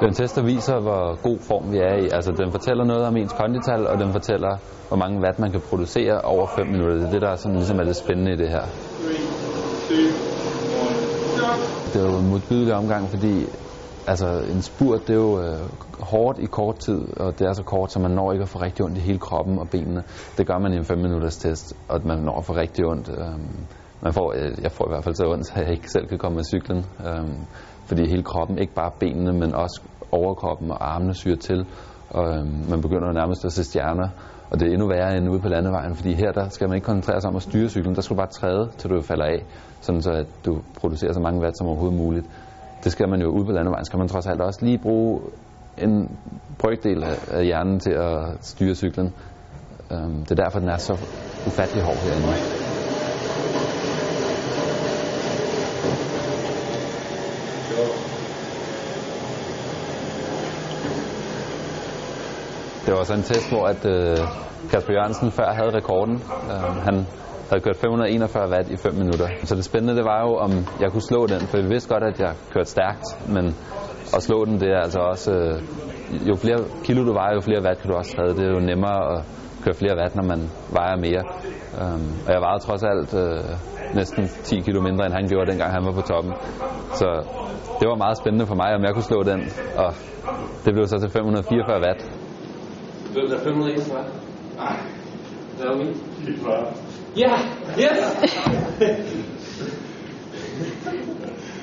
Den test, der viser, hvor god form vi er i. Altså, den fortæller noget om ens kondital, og den fortæller, hvor mange watt man kan producere over 5 minutter. Det er det, der er sådan, ligesom er det spændende i det her. Det er jo en modbydelig omgang, fordi altså, en spurt det er jo øh, hårdt i kort tid, og det er så kort, så man når ikke at få rigtig ondt i hele kroppen og benene. Det gør man i en 5 minutters test, og man når at få rigtig ondt. Øh, man får, øh, jeg får i hvert fald så ondt, at jeg ikke selv kan komme med cyklen. Øh, fordi hele kroppen, ikke bare benene, men også overkroppen og armene syrer til. Og øh, man begynder nærmest at se stjerner. Og det er endnu værre end ude på landevejen, fordi her der skal man ikke koncentrere sig om at styre cyklen. Der skal du bare træde, til du falder af, sådan så at du producerer så mange watt som overhovedet muligt. Det skal man jo ude på landevejen, skal man trods alt også lige bruge en brøkdel af hjernen til at styre cyklen. Øhm, det er derfor, den er så ufattelig hård herinde. Det var så en test, hvor at, øh, Kasper Jørgensen før havde rekorden. Øh, han havde kørt 541 watt i 5 minutter. Så det spændende det var jo, om jeg kunne slå den, for jeg vidste godt, at jeg kørte stærkt, men at slå den, det er altså også, øh, jo flere kilo du vejer, jo flere watt kan du også træde. Det er jo nemmere at køre flere watt, når man vejer mere. Um, og jeg vejede trods alt øh, næsten 10 kilo mindre, end han gjorde, dengang han var på toppen. Så det var meget spændende for mig, om jeg kunne slå den, og det blev så til 544 watt. Hvem er 541 watt? Nej, det er min. 44. Ja, yes!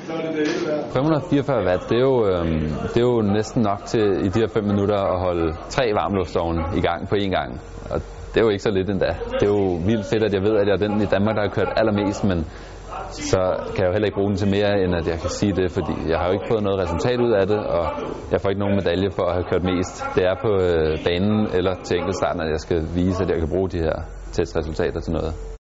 Så er det det hele der. 544 watt, det er, jo, øhm, det er jo næsten nok til i de her 5 minutter at holde tre varmluftsovne i gang på én gang. Og det er jo ikke så lidt endda. Det er jo vildt fedt, at jeg ved, at jeg er den i Danmark, der har kørt allermest, men så kan jeg jo heller ikke bruge den til mere, end at jeg kan sige det, fordi jeg har jo ikke fået noget resultat ud af det, og jeg får ikke nogen medalje for at have kørt mest. Det er på øh, banen eller til enkeltstarten, at jeg skal vise, at jeg kan bruge de her testresultater til noget.